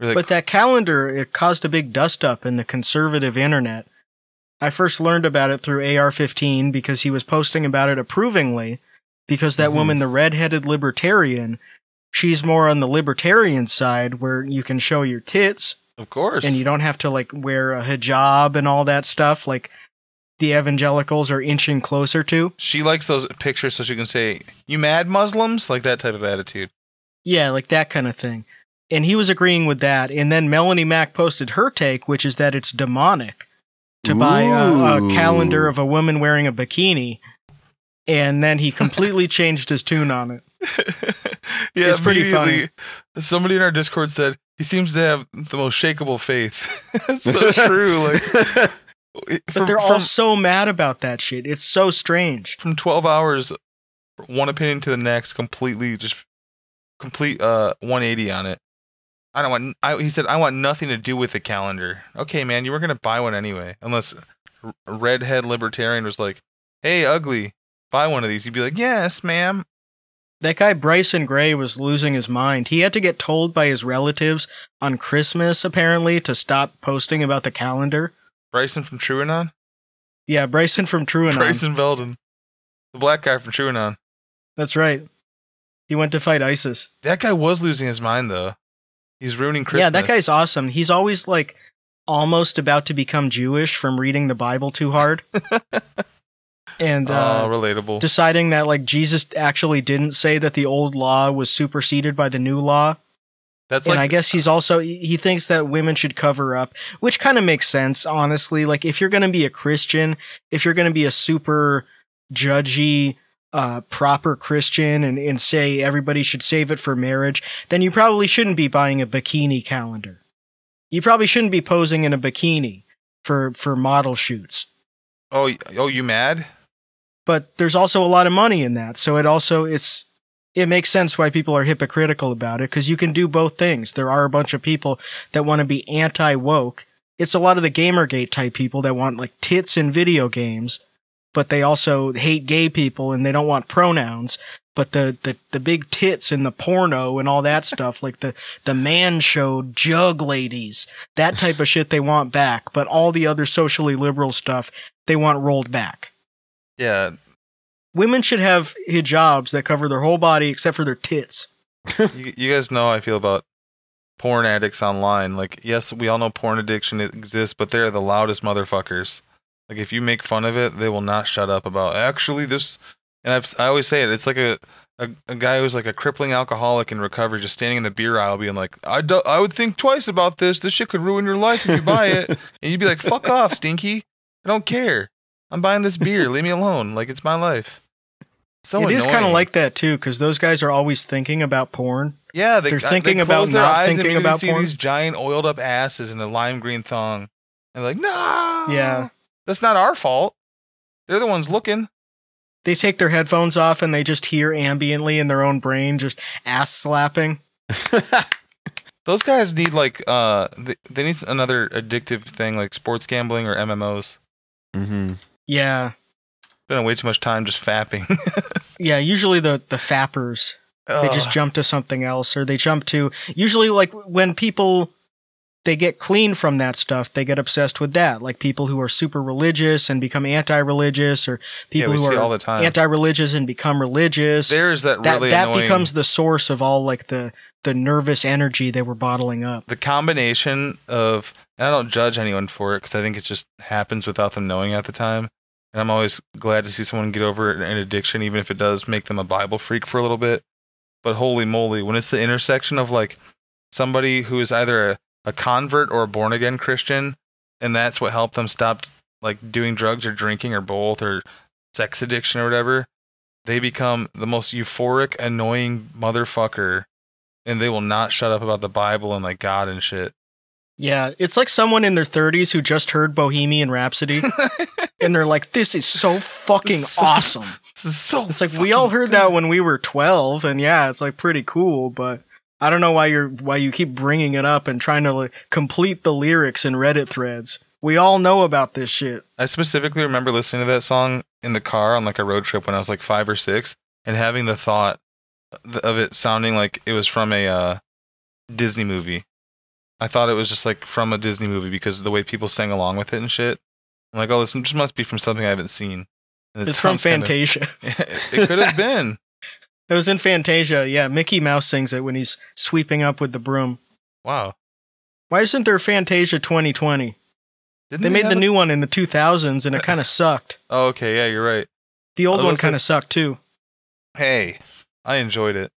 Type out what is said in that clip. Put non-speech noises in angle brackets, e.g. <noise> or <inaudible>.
Like, but that calendar, it caused a big dust up in the conservative internet. I first learned about it through AR15 because he was posting about it approvingly. Because that Mhm. woman, the redheaded libertarian, she's more on the libertarian side where you can show your tits of course. and you don't have to like wear a hijab and all that stuff like the evangelicals are inching closer to. she likes those pictures so she can say, "You mad Muslims?" Like that type of attitude. Yeah, like that kind of thing. And he was agreeing with that. And then Melonie Mac posted her take, which is that it's demonic to buy a, a calendar of a woman wearing a bikini. And then he completely <laughs> changed his tune on it. yeah, It's pretty funny. Somebody in our Discord said he seems to have the most shakable faith. It's <laughs> so <laughs> true. Like, But from, they're all from, so mad about that shit. It's so strange. from twelve hours, one opinion to the next, completely just complete uh 180 on it. I don't want. I, he said I want nothing to do with the calendar. Okay, man, you were gonna buy one anyway, unless redhead libertarian was like, "Hey, ugly, buy one of these." You'd be like, "Yes, ma'am." That guy Bryson Gray was losing his mind. He had to get told by his relatives on Christmas, apparently, to stop posting about the calendar. Bryson from TrueAnon. Yeah, Bryson from TrueAnon. Bryson Belden, the black guy from TrueAnon. That's right. He went to fight ISIS. That guy was losing his mind though. He's ruining Christmas. Yeah, that guy's awesome. He's always like almost about to become Jewish from reading the Bible too hard. <laughs> and uh, oh, relatable. deciding that like Jesus actually didn't say that the old law was superseded by the new law. That's and like I guess he's also he thinks that women should cover up, which kind of makes sense, honestly. Like if you're going to be a Christian, if you're going to be a super judgy, uh, proper Christian and, and say everybody should save it for marriage, then you probably shouldn't be buying a bikini calendar. You probably shouldn't be posing in a bikini for for model shoots. oh, oh, you mad? But there's also a lot of money in that, so it also it's it makes sense why people are hypocritical about it because you can do both things. There are a bunch of people that want to be anti woke. It's a lot of the Gamergate type people that want like tits in video games, but they also hate gay people and they don't want pronouns. But the, the, the big tits in the porno and all that stuff, <laughs> like the, the man show jug ladies, that type of shit they want back. But all the other socially liberal stuff, they want rolled back. Yeah, Women should have hijabs that cover their whole body except for their tits. <laughs> you, you guys know how I feel about porn addicts online. Like, yes, we all know porn addiction exists, but they're the loudest motherfuckers. Like, if you make fun of it, they will not shut up about actually this. And I've, I always say it. It's like a, a a guy who's like a crippling alcoholic in recovery, just standing in the beer aisle, being like, I do, I would think twice about this. This shit could ruin your life if you buy it. <laughs> and you'd be like, fuck off, Stinky. I don't care. I'm buying this beer. Leave me alone. Like it's my life. So it is kind of like that too, because those guys are always thinking about porn. Yeah, they, They're uh, they thinking close about not thinking about see porn. these giant oiled up asses in a lime green thong, and they're like, no, Yeah. That's not our fault. They're the ones looking. They take their headphones off and they just hear ambiently in their own brain just ass slapping. <laughs> Those guys need like uh, they, they need another addictive thing like sports gambling or MMOs. hmm Yeah. Spending way too much time just fapping. <laughs> Yeah, usually the, the fappers, they just jump to something else or they jump to, usually like when people, they get clean from that stuff, they get obsessed with that. Like people who are super religious and become anti-religious or people we who are all the time. anti-religious and become religious. There's that that really that annoying. becomes the source of all like the the nervous energy they were bottling up. the combination of and I don't judge anyone for it because I think it just happens without them knowing at the time. And I'm always glad to see someone get over an addiction, even if it does make them a Bible freak for a little bit. But holy moly, when it's the intersection of like somebody who is either a, a convert or a born again Christian, and that's what helped them stop like doing drugs or drinking or both or sex addiction or whatever, they become the most euphoric, annoying motherfucker, and they will not shut up about the Bible and like God and shit. Yeah, it's like someone in their 30s who just heard Bohemian Rhapsody <laughs> and they're like, "This is so fucking <laughs> So- awesome." <laughs> So. It's like we all heard good. that when we were 12 and yeah, it's like pretty cool, but I don't know why you're why you keep bringing it up and trying to like, complete the lyrics in Reddit threads. We all know about this shit. I specifically remember listening to that song in the car on like a road trip when I was like five or six, and having the thought of it sounding like it was from a uh, Disney movie. I thought it was just like from a Disney movie because of the way people sang along with it and shit. I'm like, oh, this just must be from something I haven't seen. It It's from sounds kinda- Fantasia. <laughs> it could have been. It was in Fantasia. Yeah, Mickey Mouse sings it when he's sweeping up with the broom. Wow. Why isn't there Fantasia 2020? Didn't They made the a- new one in the 2000s and it kind of <laughs> sucked. Oh, okay. Yeah, you're right. The old one kind of sucked too. Hey, I enjoyed it.